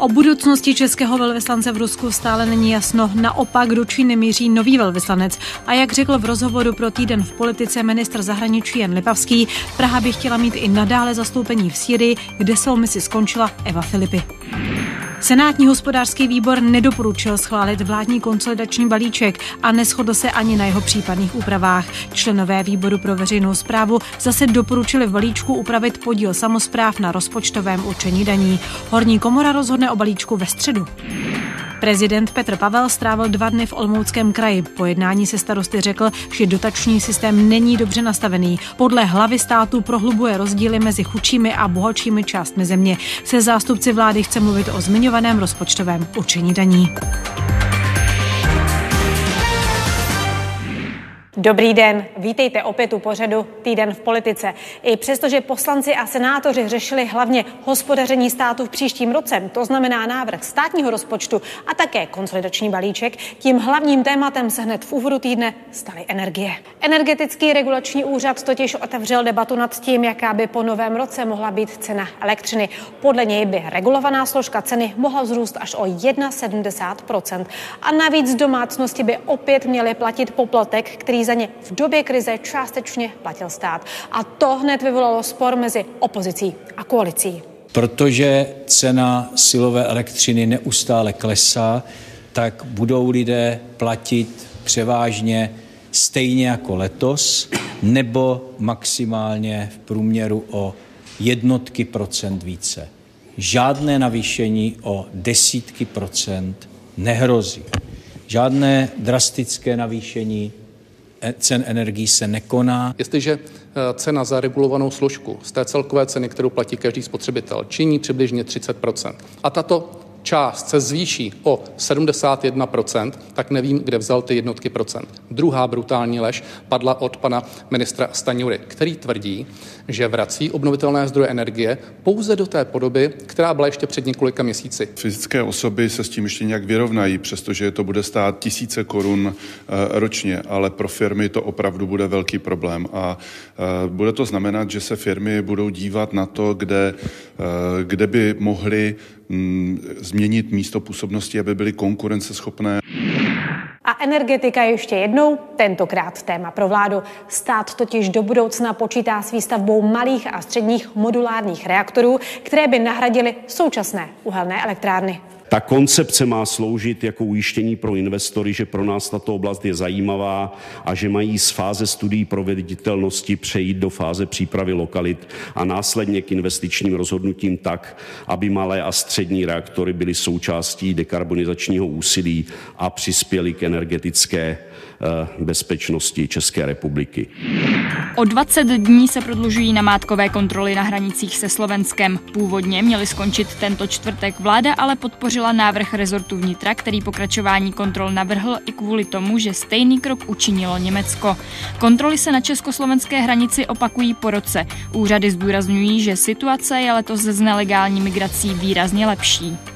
O budoucnosti českého velvyslance v Rusku stále není jasno. Naopak do Číny míří nový velvyslanec. A jak řekl v rozhovoru pro týden v politice ministr zahraničí Jan Lipavský, Praha by chtěla mít i nadále zastoupení v Syrii, kde svou misi skončila Eva Filipy. Senátní hospodářský výbor nedoporučil schválit vládní konsolidační balíček a neschodl se ani na jeho případných úpravách. Členové výboru pro veřejnou zprávu zase doporučili v balíčku upravit podíl samozpráv na rozpočtovém určení daní. Horní komora rozhodne o balíčku ve středu. Prezident Petr Pavel strávil dva dny v Olmouckém kraji. Po jednání se starosty řekl, že dotační systém není dobře nastavený. Podle hlavy státu prohlubuje rozdíly mezi chudšími a bohatšími částmi země. Se zástupci vlády chce mluvit o zmiňovaném rozpočtovém určení daní. Dobrý den, vítejte opět u pořadu Týden v politice. I přestože poslanci a senátoři řešili hlavně hospodaření státu v příštím roce, to znamená návrh státního rozpočtu a také konsolidační balíček, tím hlavním tématem se hned v úvodu týdne staly energie. Energetický regulační úřad totiž otevřel debatu nad tím, jaká by po novém roce mohla být cena elektřiny. Podle něj by regulovaná složka ceny mohla vzrůst až o 1,70% A navíc domácnosti by opět měly platit poplatek, který za ně v době krize částečně platil stát. A to hned vyvolalo spor mezi opozicí a koalicí. Protože cena silové elektřiny neustále klesá, tak budou lidé platit převážně stejně jako letos, nebo maximálně v průměru o jednotky procent více. Žádné navýšení o desítky procent nehrozí. Žádné drastické navýšení cen energií se nekoná. Jestliže eh, cena za regulovanou složku z té celkové ceny, kterou platí každý spotřebitel, činí přibližně 30% a tato část se zvýší o 71%, tak nevím, kde vzal ty jednotky procent. Druhá brutální lež padla od pana ministra Staňury, který tvrdí, že vrací obnovitelné zdroje energie pouze do té podoby, která byla ještě před několika měsíci. Fyzické osoby se s tím ještě nějak vyrovnají, přestože to bude stát tisíce korun eh, ročně, ale pro firmy to opravdu bude velký problém a eh, bude to znamenat, že se firmy budou dívat na to, kde, eh, kde by mohly změnit místo působnosti, aby byly konkurenceschopné. A energetika ještě jednou, tentokrát téma pro vládu. Stát totiž do budoucna počítá s výstavbou malých a středních modulárních reaktorů, které by nahradily současné uhelné elektrárny. Ta koncepce má sloužit jako ujištění pro investory, že pro nás tato oblast je zajímavá a že mají z fáze studií proveditelnosti přejít do fáze přípravy lokalit a následně k investičním rozhodnutím tak, aby malé a střední reaktory byly součástí dekarbonizačního úsilí a přispěly k energetické bezpečnosti České republiky. O 20 dní se prodlužují namátkové kontroly na hranicích se Slovenskem. Původně měly skončit tento čtvrtek. Vláda ale podpořila návrh rezortu vnitra, který pokračování kontrol navrhl i kvůli tomu, že stejný krok učinilo Německo. Kontroly se na československé hranici opakují po roce. Úřady zdůrazňují, že situace je letos s nelegální migrací výrazně lepší.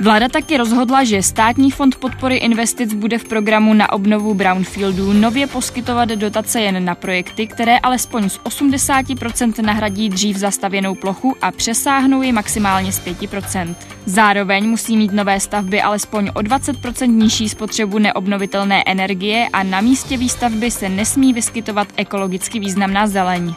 Vláda taky rozhodla, že Státní fond podpory investic bude v programu na obnovu brownfieldů nově poskytovat dotace jen na projekty, které alespoň z 80% nahradí dřív zastavěnou plochu a přesáhnou ji maximálně z 5%. Zároveň musí mít nové stavby alespoň o 20% nižší spotřebu neobnovitelné energie a na místě výstavby se nesmí vyskytovat ekologicky významná zeleň.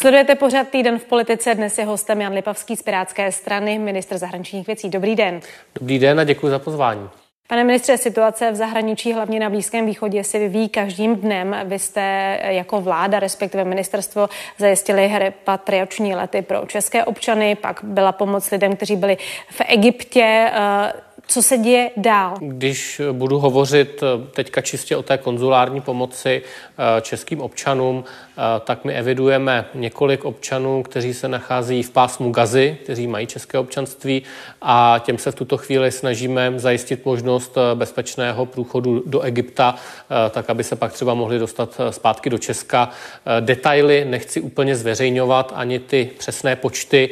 Sledujete pořád týden v politice. Dnes je hostem Jan Lipavský z Pirátské strany, ministr zahraničních věcí. Dobrý den. Dobrý den a děkuji za pozvání. Pane ministře, situace v zahraničí, hlavně na Blízkém východě, se vyvíjí každým dnem. Vy jste jako vláda, respektive ministerstvo, zajistili repatriační lety pro české občany, pak byla pomoc lidem, kteří byli v Egyptě. Co se děje dál? Když budu hovořit teďka čistě o té konzulární pomoci eh, českým občanům, eh, tak my evidujeme několik občanů, kteří se nachází v pásmu Gazy, kteří mají české občanství a těm se v tuto chvíli snažíme zajistit možnost eh, bezpečného průchodu do Egypta, tak aby se pak třeba mohli dostat zpátky do Česka. Detaily nechci úplně zveřejňovat, ani ty přesné počty,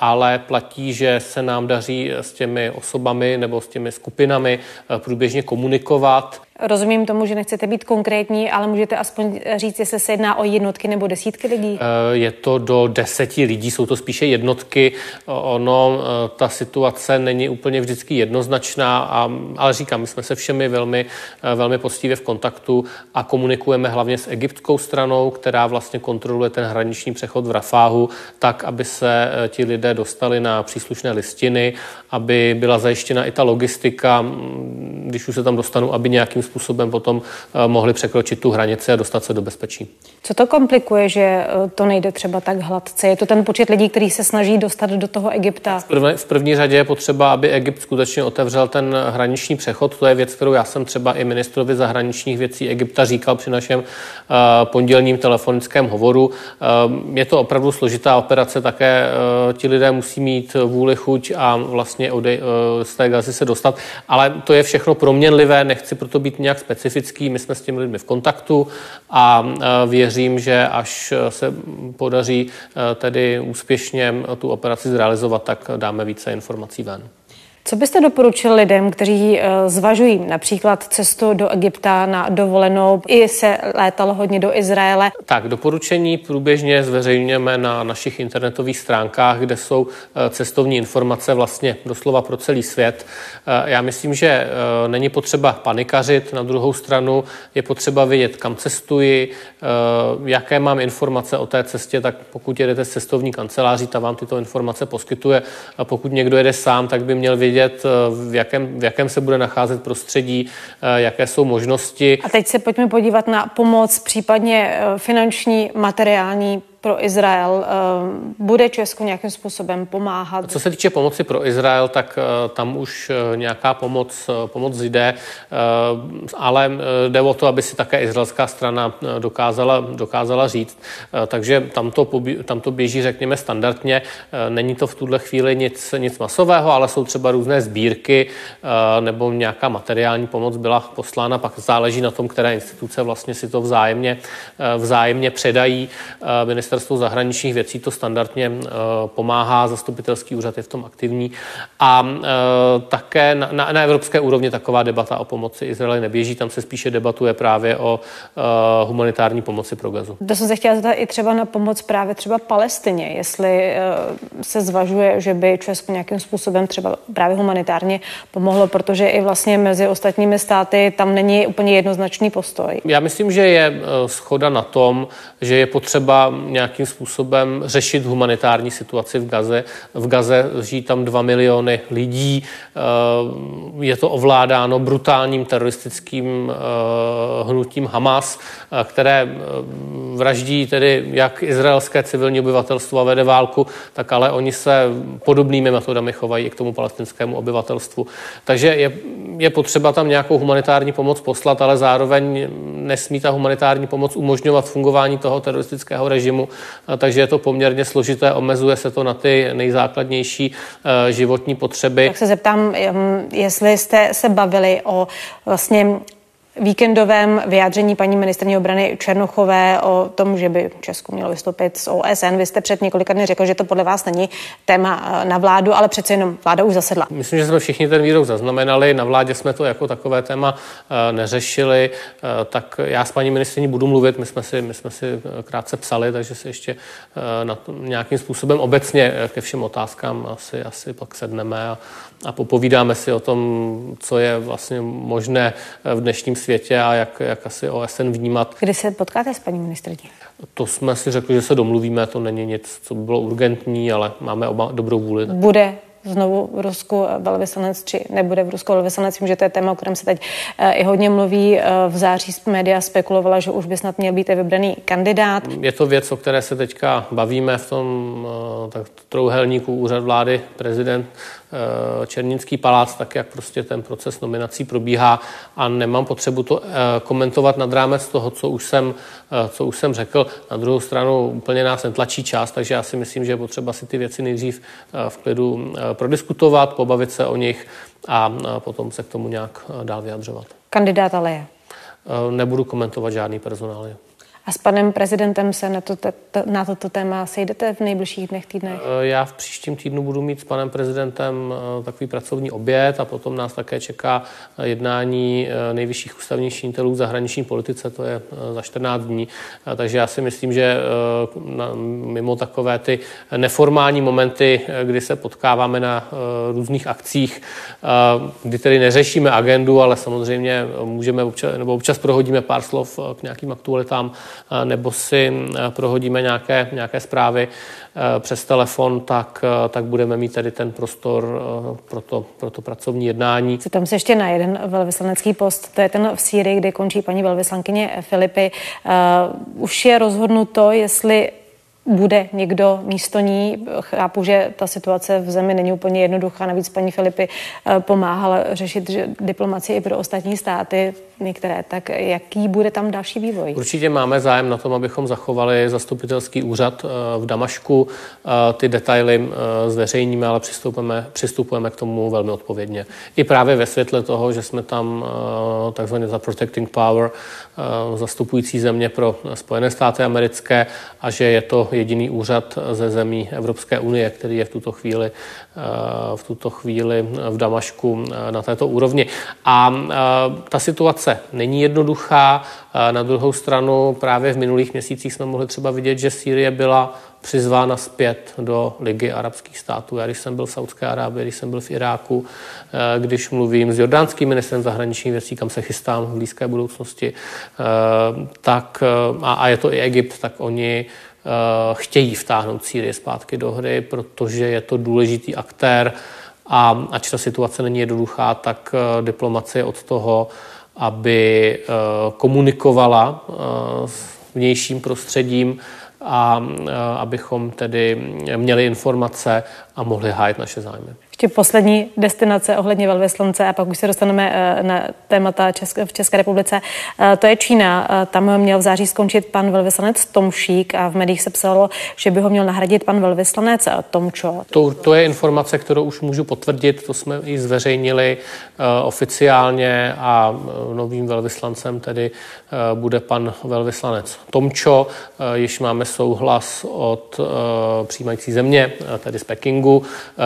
ale platí, že se nám daří s těmi osobami osobami nebo s těmi skupinami eh, průběžně komunikovat. Rozumím tomu, že nechcete být konkrétní, ale můžete aspoň říct, jestli se jedná o jednotky nebo desítky lidí? Eh, je to do deseti lidí, jsou to spíše jednotky. Ono, eh, ta situace není úplně vždycky jednoznačná, a, ale říkám, my jsme se všemi velmi, eh, velmi poctivě v kontaktu a komunikujeme hlavně s egyptskou stranou, která vlastně kontroluje ten hraniční přechod v Rafáhu, tak, aby se ti lidé dostali na příslušné listiny, aby byla zajištěna i ta logistika, mm, když už se tam dostanou, aby nějakým způsobem potom eh, mohli překročit tu hranici a dostat se do bezpečí. Co to komplikuje, že eh, to nejde třeba tak hladce? Je to ten počet lidí, kteří se snaží dostat do toho Egypta? V první, v první řadě je potřeba, aby Egypt skutečně otevřel ten hraniční přechod. To je věc, kterou já jsem třeba i ministrovi zahraničních věcí Egypta říkal při našem uh, pondělním telefonickém hovoru. Uh, je to opravdu složitá operace, také uh, ti lidé musí mít vůli, chuť a vlastně ode, z té gazy se dostat. Ale to je všechno proměnlivé, nechci proto být nějak specifický. My jsme s těmi lidmi v kontaktu a věřím, že až se podaří tedy úspěšně tu operaci zrealizovat, tak dáme více informací ven. Co byste doporučil lidem, kteří eh, zvažují například cestu do Egypta na dovolenou, i se létalo hodně do Izraele? Tak, doporučení průběžně zveřejňujeme na našich internetových stránkách, kde jsou eh, cestovní informace vlastně doslova pro celý svět. Eh, já myslím, že není potřeba panikařit, na druhou stranu je potřeba vědět, kam cestuji, jaké mám informace o té cestě, tak pokud jedete cestovní kanceláří, ta vám tyto informace poskytuje. A pokud někdo jede sám, tak by měl vědět, vědět, eh, v jakém, v jakém se bude nacházet prostředí, eh, jaké jsou možnosti. A teď se pojďme podívat na pomoc, případně eh, finanční, materiální pro Izrael. Eh, bude Česko nějakým způsobem pomáhat? Co se týče pomoci pro Izrael, tak eh, tam už eh, nějaká pomoc, pomoc jde, ale jde o to, aby si také izraelská strana dokázala, dokázala říct. Takže tam to, tam to běží, řekněme, standardně. Není to v tuhle chvíli nic, nic masového, ale jsou třeba různé sbírky nebo nějaká materiální pomoc byla poslána, pak záleží na tom, které instituce vlastně si to vzájemně, vzájemně předají. Minister ministerstvo zahraničních věcí to standardně eh, pomáhá, zastupitelský úřad je v tom aktivní a eh, také na, na, na evropské úrovni taková debata o pomoci Izraeli neběží, tam se spíše debatuje právě o uh, humanitární pomoci pro gazu. To jsem se chtěla zeptat i třeba na pomoc právě třeba Palestině, jestli se zvažuje, že by Česko nějakým způsobem třeba právě humanitárně pomohlo, protože i vlastně mezi ostatními státy tam není úplně jednoznačný postoj. Já myslím, že je schoda na tom, že je potřeba nějak nějakým způsobem řešit humanitární situaci v Gaze. V Gaze žijí tam dva miliony lidí, eh, je to ovládáno brutálním teroristickým eh, hnutím Hamas, eh, které vraždí tedy jak izraelské civilní obyvatelstvo a vede válku, tak ale oni se podobnými metodami chovají i k tomu palestinskému obyvatelstvu. Takže je, je potřeba tam nějakou humanitární pomoc poslat, ale zároveň nesmí ta humanitární pomoc umožňovat fungování toho teroristického režimu, takže je to poměrně složité, omezuje se to na ty nejzákladnější eh, životní potřeby. Tak se zeptám, jestli jste se bavili o vlastně víkendovém vyjádření paní ministrní obrany Černochové o tom, že by Česko mělo vystoupit z OSN. Vy jste před několika dny řekl, že to podle vás není téma eh, na vládu, ale přece jenom vláda už zasedla. Myslím, že jsme všichni ten výrok zaznamenali. Na vládě jsme to jako takové téma eh, neřešili. Eh, tak já s paní ministrní budu mluvit. My jsme si, my jsme si krátce psali, takže se ještě na to, nějakým způsobem obecně ke všem otázkám asi, asi pak sedneme a, a popovídáme si o tom, co je vlastně možné v dnešním světě a jak, jak asi OSN vnímat. Kdy se potkáte s paní ministrní? To jsme si řekli, že se domluvíme, to není nic, co by bylo urgentní, ale máme oba dobrou vůli. Bude znovu v Rusku velvyslanec, či nebude v Rusku velvyslanec. Vím, že to je téma, o kterém se teď eh, i hodně mluví. Eh, v září média spekulovala, že už by snad měl být i vybraný kandidát. Je to věc, o které se teďka bavíme v tom eh, tak, trouhelníku úřad vlády, prezident Eh, Černínský palác, tak jak prostě ten proces nominací probíhá a nemám potřebu to eh, komentovat nad rámec toho, co už jsem, eh, co už jsem řekl. Na druhou stranu úplně nás netlačí čas, takže já si myslím, že je potřeba si ty věci nejdřív v klidu prodiskutovat, pobavit se o nich a potom se k tomu nějak dál vyjadřovat. Kandidát ale je. Nebudu komentovat žádný personál. A s panem prezidentem se na, to, na toto téma sejdete v nejbližších dnech, týdnech? Eh, já v příštím týdnu budu mít s panem prezidentem eh, takový pracovní oběd a potom nás také čeká jednání nejvyšších ústavních činitelů v zahraniční politice, to je za 14 dní. Takže já si myslím, že mimo takové ty neformální momenty, kdy se potkáváme na různých akcích, kdy tedy neřešíme agendu, ale samozřejmě můžeme občas, nebo občas prohodíme pár slov k nějakým aktualitám, nebo si prohodíme nějaké, nějaké zprávy přes telefon, tak, tak budeme mít tedy ten prostor pro to, pro to pracovní jednání. Tam se ještě na jeden velvyslanecký post, to je ten v Sýrii, kde končí paní velvyslankyně Filipy. Už je rozhodnuto, jestli bude někdo místo ní. Chápu, že ta situace v zemi není úplně jednoduchá. Navíc paní Filipy eh, pomáhala řešit diplomaci i pro ostatní státy, některé. Tak jaký bude tam další vývoj? Určitě máme zájem na tom, abychom zachovali zastupitelský úřad eh, v Damašku. Eh, ty detaily zveřejníme, ale přistupujeme, přistupujeme k tomu velmi odpovědně. I právě ve světle toho, že jsme tam takzvaně za protecting power, zastupující země pro Spojené státy americké a že je to jediný úřad ze zemí Evropské unie, který je v tuto chvíli, eh, v tuto chvíli v Damašku eh, na této úrovni. A eh, ta situace není jednoduchá. Na druhou stranu právě v minulých měsících jsme mohli třeba vidět, že Sýrie byla přizvána zpět do Ligy arabských států. Já když jsem byl v Saudské Arábii, když jsem byl v Iráku, když mluvím s jordánským ministrem zahraničních věcí, kam se chystám v blízké budoucnosti, tak, a je to i Egypt, tak oni chtějí vtáhnout Sýrii zpátky do hry, protože je to důležitý aktér a ač ta situace není jednoduchá, tak eh, diplomacie od toho, aby eh, komunikovala s vnějším prostředím a abychom tedy měli informace a mohli hájit naše zájmy. Ještě poslední destinace ohledně velvyslance a pak už se dostaneme eh, na témata v České republice. Eh, to je Čína. Eh, tam měl v září skončit pan velvyslanec Tomšík a v médiích se psalo, že by ho měl nahradit pan velvyslanec Tomčo. To, to je informace, kterou už můžu potvrdit. To jsme i zveřejnili oficiálně a novým velvyslancem tedy bude pan velvyslanec Tomčo. Již máme souhlas od přijímající země, tedy z Pekingu.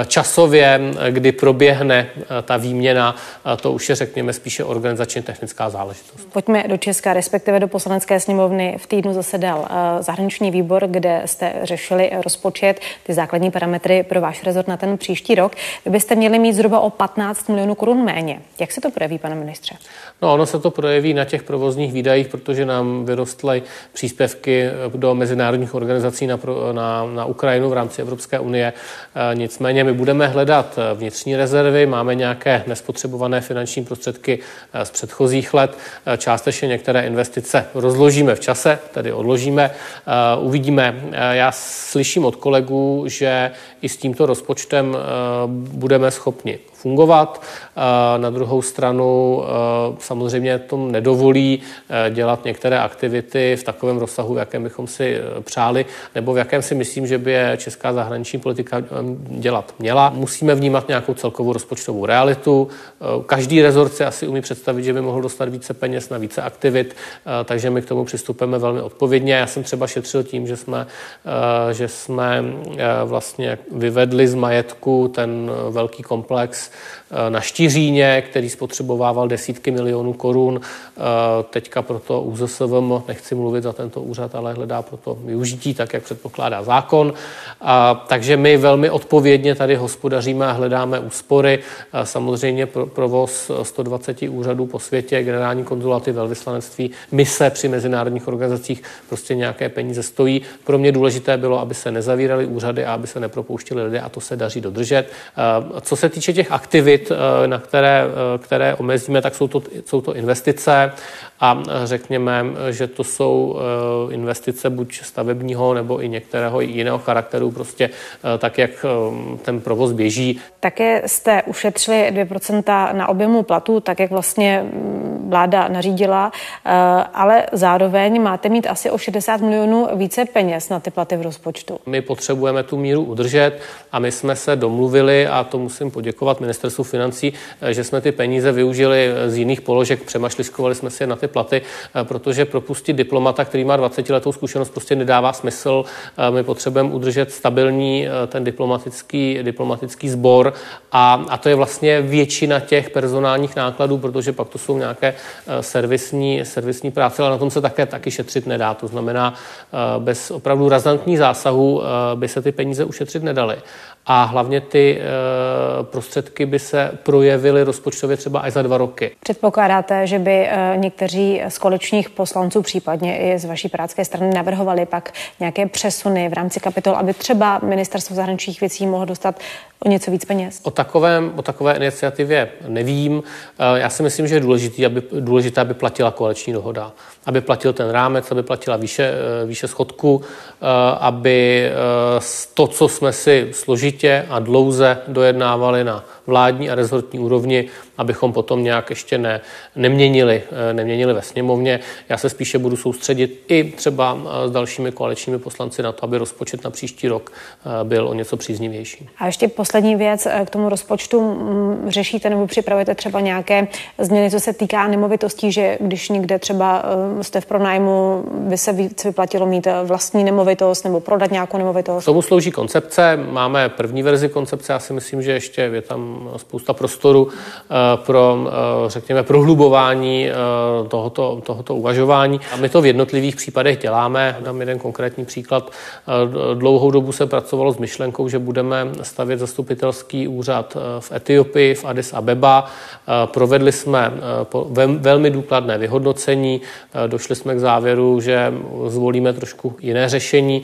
Časově kdy proběhne eh, ta výměna, eh, to už je, řekněme, spíše organizačně technická záležitost. Pojďme do Česka, respektive do poslanecké sněmovny. V týdnu zasedal eh, zahraniční výbor, kde jste řešili rozpočet, ty základní parametry pro váš rezort na ten příští rok. Vy byste měli mít zhruba o 15 milionů korun méně. Jak se to projeví, pane ministře? No, ono se to projeví na těch provozních výdajích, protože nám vyrostly příspěvky do mezinárodních organizací na, na, na Ukrajinu v rámci Evropské unie. Nicméně my budeme hledat hledat eh, vnitřní rezervy, máme nějaké nespotřebované finanční prostředky eh, z předchozích let, eh, částečně některé investice rozložíme v čase, tedy odložíme, uvidíme. Já slyším od kolegů, že i s tímto rozpočtem budeme schopni fungovat. Na druhou stranu samozřejmě to nedovolí dělat některé aktivity v takovém rozsahu, v jakém bychom si přáli, nebo v jakém si myslím, že by je česká zahraniční politika dělat měla. Musíme vnímat nějakou celkovou rozpočtovou realitu. Každý rezort si asi umí představit, že by mohl dostat více peněz na více aktivit, takže my k tomu přistupujeme velmi odpovědně. Já jsem třeba šetřil tím, že jsme, že jsme vlastně vyvedli z majetku ten velký komplex Eh, na Štiříně, který spotřebovával desítky milionů korun. Eh, teďka proto ÚZSVM, nechci mluvit za tento úřad, ale hledá proto využití, tak jak předpokládá zákon. Takže my velmi odpovědně tady hospodaříme a hledáme úspory. Samozřejmě provoz 120 úřadů po světě, generální konzulaty, velvyslanectví, mise při mezinárodních organizacích prostě nějaké peníze stojí. Pro mě důležité bylo, aby se nezavíraly úřady a aby se nepropouštili lidé a to se daří dodržet. Co se týče těch aktivit, eh, na které, eh, které omezíme, tak jsou to, jsou to investice a řekněme, že to jsou eh, investice buď stavebního nebo i některého jiného charakteru, prostě tak, jak ten provoz běží. Také jste ušetřili 2% na objemu platu, tak jak vlastně mm, vláda nařídila, ale zároveň máte mít asi o 60 milionů více peněz na ty platy v rozpočtu. My potřebujeme tu míru udržet a my jsme se domluvili, a to musím poděkovat ministerstvu financí, že jsme ty peníze využili z jiných položek, přemašliskovali jsme si je na ty platy, protože propustit diplomata, který má 20 letou zkušenost, prostě nedává smysl. My potřebujeme udržet stabilní ten diplomatický, diplomatický sbor a, a to je vlastně většina těch personálních nákladů, protože pak to jsou nějaké servisní, servisní práce, ale na tom se také taky šetřit nedá. To znamená, bez opravdu razantních zásahů by se ty peníze ušetřit nedaly a hlavně ty prostředky by se projevily rozpočtově třeba až za dva roky. Předpokládáte, že by e, někteří z koaličních poslanců, případně i z vaší prácké strany, navrhovali pak nějaké přesuny v rámci kapitol, aby třeba ministerstvo zahraničních věcí mohlo dostat o něco víc peněz? O, takovém, o takové iniciativě nevím. E, já si myslím, že je důležité, aby, důležité, aby platila koaliční dohoda, aby platil ten rámec, aby platila výše, výše schodku, aby to, co jsme si složitě a dlouze dojednávali na vládní a rezortní úrovni, abychom potom nějak ještě ne, neměnili, eh, neměnili ve sněmovně. Já se spíše budu soustředit i třeba eh, s dalšími koaličními poslanci na to, aby rozpočet na příští rok eh, byl o něco příznivější. A ještě poslední věc k tomu rozpočtu. Mm, řešíte nebo připravujete třeba nějaké změny, co se týká nemovitostí, že když někde třeba jste v pronájmu, by se víc vyplatilo mít vlastní nemovitost nebo prodat nějakou nemovitost? K tomu slouží koncepce. Máme první verzi koncepce. Já si myslím, že ještě je tam spousta prostoru pro, eh, řekněme, prohlubování eh, tohoto, tohoto uvažování. A my to v jednotlivých případech děláme. Dám jeden konkrétní příklad. Eh, dlouhou dobu se pracovalo s myšlenkou, že budeme stavět zastupitelský úřad v Etiopii, v Addis Abeba. Provedli jsme velmi důkladné vyhodnocení. Došli jsme k závěru, že zvolíme trošku jiné řešení,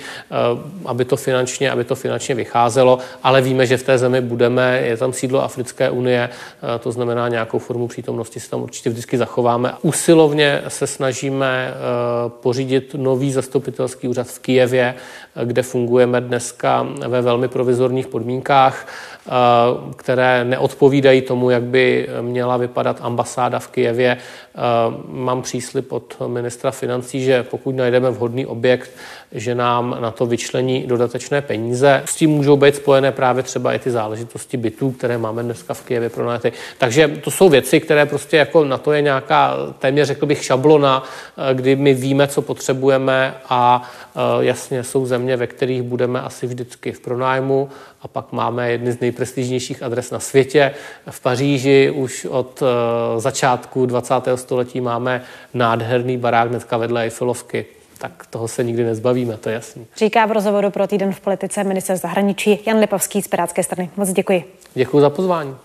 aby to finančně, aby to finančně vycházelo, ale víme, že v té zemi budeme, je tam sídlo Africké unie, to znamená, nějakou formu přítomnosti si tam určitě vždycky zachováme. Usilovně se snažíme eh, pořídit nový zastupitelský úřad v Kijevě, kde fungujeme dneska ve velmi provizorních podmínkách, eh, které neodpovídají tomu, jak by měla vypadat ambasáda v Kijevě. Eh, mám příslip od ministra financí, že pokud najdeme vhodný objekt, že nám na to vyčlení dodatečné peníze. S tím můžou být spojené právě třeba i ty záležitosti bytů, které máme dneska v Kijevě pronajaty. Takže to jsou věci, které prostě jako na to je nějaká téměř řekl bych šablona, eh, kdy my víme, co potřebujeme a eh, jasně jsou země, ve kterých budeme asi vždycky v pronájmu a pak máme jedny z nejprestižnějších adres na světě. V Paříži už od eh, začátku 20. století máme nádherný barák dneska vedle Eiffelovky tak toho se nikdy nezbavíme, to je jasný. Říká v rozhovoru pro týden v politice minister zahraničí Jan Lipovský z Pirátské strany. Moc děkuji. Děkuji za pozvání.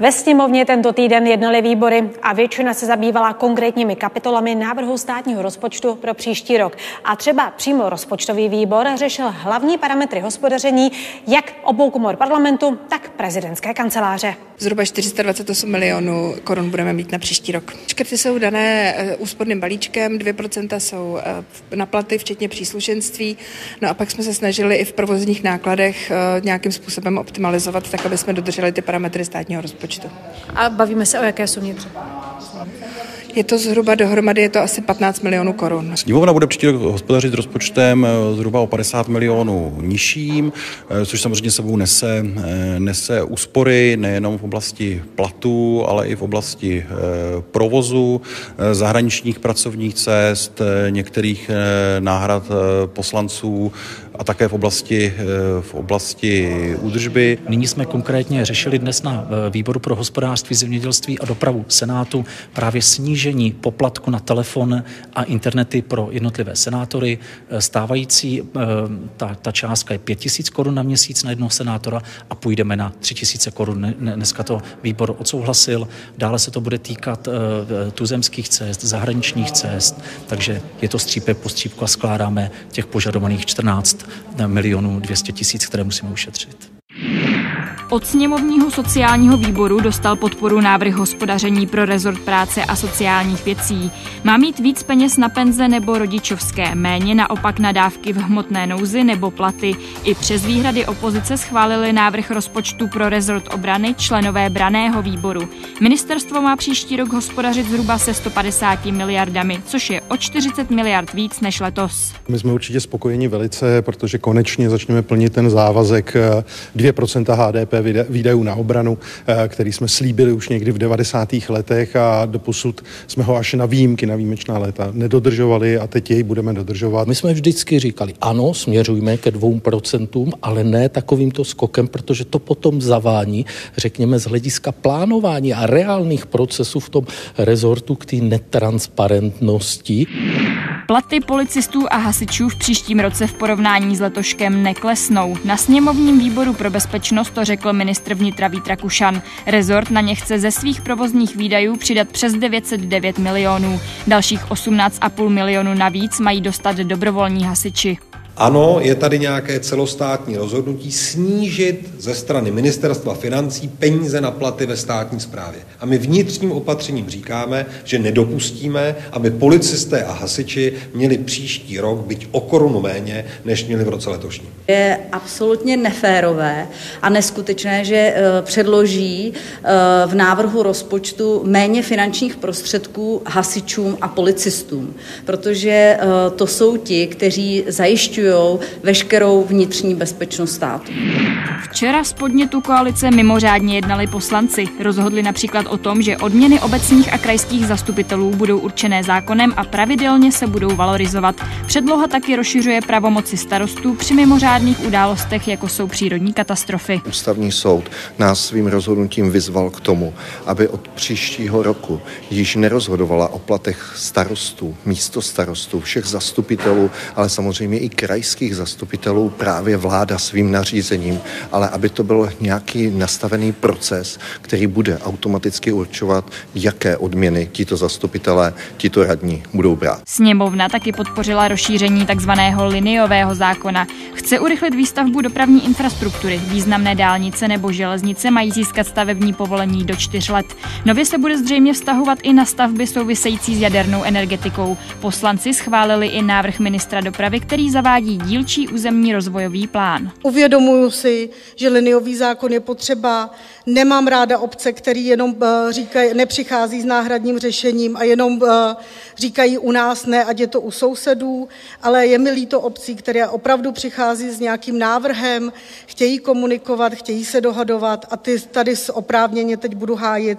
Ve sněmovně tento týden jednaly výbory a většina se zabývala konkrétními kapitolami návrhu státního rozpočtu pro příští rok. A třeba přímo rozpočtový výbor řešil hlavní parametry hospodaření jak obou komor parlamentu, tak prezidentské kanceláře. Zhruba 428 milionů korun budeme mít na příští rok. Škrty jsou dané eh, úsporným balíčkem, 2% jsou eh, na platy, včetně příslušenství. No a pak jsme se snažili i v provozních nákladech eh, nějakým způsobem optimalizovat, tak aby jsme dodrželi ty parametry státního rozpočtu rozpočtu. A bavíme se o jaké sumě třeba? Je to zhruba dohromady, je to asi 15 milionů korun. Sněmovna bude příští rok hospodařit rozpočtem eh, zhruba o 50 milionů nižším, eh, což samozřejmě sebou nese, eh, nese úspory nejenom v oblasti platů, ale i v oblasti provozu, zahraničních pracovních cest, některých náhrad poslanců, a také v oblasti, eh, v oblasti údržby. Nyní jsme konkrétně řešili dnes na eh, výboru pro hospodářství, zemědělství a dopravu Senátu právě snížení poplatku na telefon a internety pro jednotlivé senátory. Eh, stávající ta, ta částka je 5 tisíc korun na měsíc na jednoho senátora a půjdeme na 3 tisíce korun. Dneska to výbor odsouhlasil. Dále se to bude týkat tuzemských cest, zahraničních cest, takže je to střípek po střípku a skládáme těch požadovaných 14 milionů 200 tisíc, které musíme ušetřit. Od sněmovního sociálního výboru dostal podporu návrh hospodaření pro rezort práce a sociálních věcí. Má mít víc peněz na penze nebo rodičovské, méně naopak na dávky v hmotné nouzi nebo platy. I přes výhrady opozice schválili návrh rozpočtu pro rezort obrany členové braného výboru. Ministerstvo má příští rok hospodařit zhruba se 150 miliardami, což je o 40 miliard víc než letos. My jsme určitě spokojeni velice, protože konečně začneme plnit ten závazek 2% HDP výdajů na obranu, eh, který jsme slíbili už někdy v 90. letech a doposud jsme ho až na výjimky, na výjimečná léta nedodržovali a teď jej budeme dodržovat. My jsme vždycky říkali, ano, směřujme ke 2%, ale ne takovýmto skokem, protože to potom zavání, řekněme, z hlediska plánování a reálných procesů v tom rezortu k té netransparentnosti. Platy policistů a hasičů v příštím roce v porovnání s letoškem neklesnou. Na sněmovním výboru pro bezpečnost to řekl ministr vnitra Vít Rakušan. Rezort na ně chce ze svých provozních výdajů přidat přes 909 milionů. Dalších 18,5 milionů navíc mají dostat dobrovolní hasiči. Ano, je tady nějaké celostátní rozhodnutí snížit ze strany ministerstva financí peníze na platy ve státní správě. A my vnitřním opatřením říkáme, že nedopustíme, aby policisté a hasiči měli příští rok byť o korunu méně, než měli v roce letošním. Je absolutně neférové a neskutečné, že eh, předloží eh, v návrhu rozpočtu méně finančních prostředků hasičům a policistům, protože eh, to jsou ti, kteří zajišťují zajišťují veškerou vnitřní bezpečnost státu. Včera z podnětu koalice mimořádně jednali poslanci. Rozhodli například o tom, že odměny obecních a krajských zastupitelů budou určené zákonem a pravidelně se budou valorizovat. Předloha taky rozšiřuje pravomoci starostů při mimořádných událostech, jako jsou přírodní katastrofy. Ústavní soud nás svým rozhodnutím vyzval k tomu, aby od příštího roku již nerozhodovala o platech starostů, místo starostů, všech zastupitelů, ale samozřejmě i kraj krajských zastupitelů právě vláda svým nařízením, ale aby to byl nějaký nastavený proces, který bude automaticky určovat, jaké odměny tito zastupitelé, tito radní budou brát. Sněmovna taky podpořila rozšíření takzvaného liniového zákona. Chce urychlit výstavbu dopravní infrastruktury. Významné dálnice nebo železnice mají získat stavební povolení do čtyř let. Nově se bude zřejmě vztahovat i na stavby související s jadernou energetikou. Poslanci schválili i návrh ministra dopravy, který zavádí uvádí dílčí územní rozvojový plán. Uvědomuju si, že liniový zákon je potřeba. Nemám ráda obce, které jenom eh, říkají, nepřichází s náhradním řešením a jenom eh, říkají u nás ne, ať je to u sousedů, ale je mi líto obcí, které opravdu přichází s nějakým návrhem, chtějí komunikovat, chtějí se dohadovat a ty tady oprávněně teď budu hájit.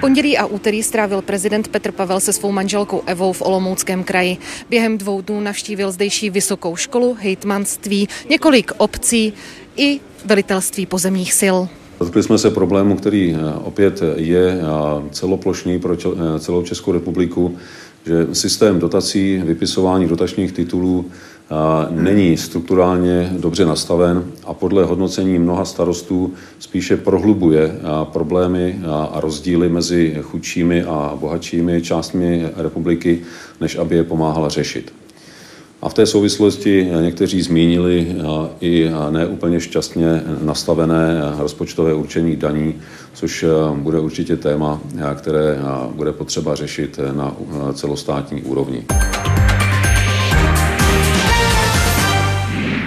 Pondělí a úterý strávil prezident Petr Pavel se svou manželkou Evou v Olomouckém kraji. Během dvou dnů navštívil zdejší vysokou školu, hejtmanství, několik obcí i velitelství pozemních sil. Dotkli jsme se problému, který eh, opět je eh, celoplošný pro eh, celou Českou republiku, že systém dotací, vypisování dotačních titulů není strukturálně dobře nastaven a podle hodnocení mnoha starostů spíše prohlubuje problémy a rozdíly mezi chudšími a bohatšími částmi republiky, než aby je pomáhala řešit. A v té souvislosti někteří zmínili i neúplně šťastně nastavené rozpočtové určení daní, což bude určitě téma, které bude potřeba řešit na celostátní úrovni.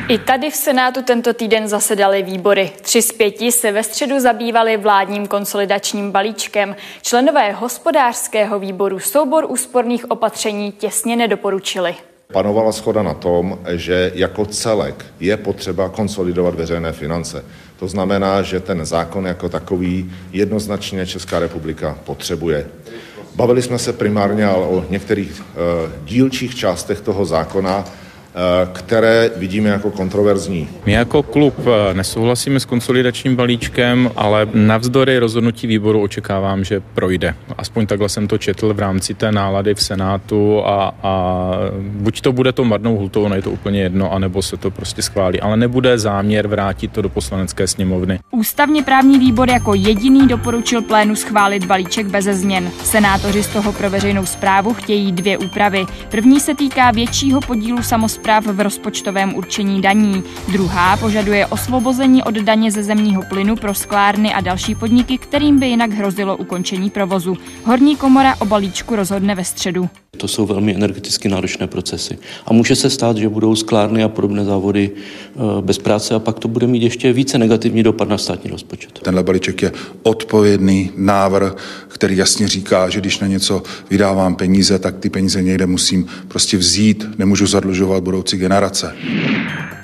I tady v Senátu tento týden zasedaly výbory. Tři z pěti se ve středu zabývali vládním konsolidačním balíčkem. Členové hospodářského výboru soubor úsporných opatření těsně nedoporučili. Panovala schoda na tom, že jako celek je potřeba konsolidovat veřejné finance. To znamená, že ten zákon jako takový jednoznačně Česká republika potřebuje. Bavili jsme se primárně ale o některých e, dílčích částech toho zákona, které vidíme jako kontroverzní. My jako klub eh, nesouhlasíme s konsolidačním balíčkem, ale navzdory rozhodnutí výboru očekávám, že projde. Aspoň takhle jsem to četl v rámci té nálady v Senátu a, a buď to bude to marnou hultou, ono je to úplně jedno, anebo se to prostě schválí, ale nebude záměr vrátit to do poslanecké sněmovny. Ústavně právní výbor jako jediný doporučil plénu schválit balíček bez změn. Senátoři z toho pro veřejnou zprávu chtějí dvě úpravy. První se týká většího podílu samozprávy úprav v rozpočtovém určení daní. Druhá požaduje osvobození od daně ze zemního plynu pro sklárny a další podniky, kterým by jinak hrozilo ukončení provozu. Horní komora o balíčku rozhodne ve středu. To jsou velmi energeticky náročné procesy. A může se stát, že budou sklárny a podobné závody eh, bez práce a pak to bude mít ještě více negativní dopad na státní rozpočet. Tenhle balíček je odpovědný návrh, který jasně říká, že když na něco vydávám peníze, tak ty peníze někde musím prostě vzít, nemůžu zadlužovat budoucí generace.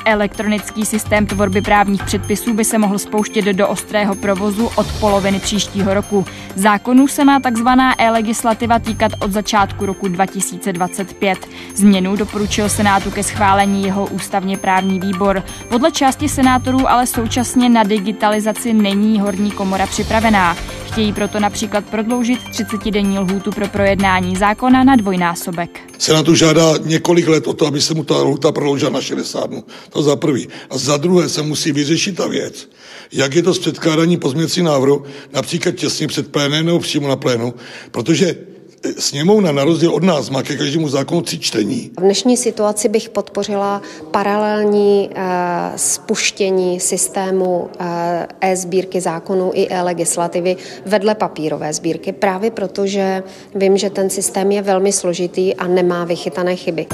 Elektronický systém tvorby právních předpisů by se mohl spouštět do ostrého provozu od poloviny příštího roku. Zákonů se má takzvaná e-legislativa týkat od začátku roku 2025. Změnu doporučil Senátu ke schválení jeho ústavně právní výbor. Podle části senátorů ale současně na digitalizaci není horní komora připravená. Chtějí proto například prodloužit 30-denní lhůtu pro projednání zákona na dvojnásobek. Senát žádá několik let o to, aby se mu ta lhůta prodloužila na 60 dnů. To za prvý. A za druhé se musí vyřešit ta věc, jak je to s předkládáním pozměcí návrhu, například těsně před plénem nebo přímo na plénu, protože Sněmovna na rozdíl od nás má ke každému zákonu tři čtení. V dnešní situaci bych podpořila paralelní uh, spuštění systému uh, e-sbírky zákonů i e-legislativy vedle papírové sbírky, právě proto, že vím, že ten systém je velmi složitý a nemá vychytané chyby.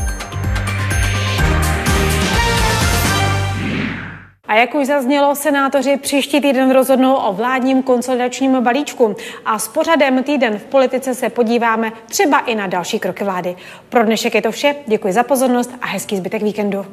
A jak už zaznělo, senátoři příští týden rozhodnou o vládním konsolidačním balíčku. A s pořadem Týden v politice se podíváme třeba i na další kroky vlády. Pro dnešek je to vše, děkuji za pozornost a hezký zbytek víkendu.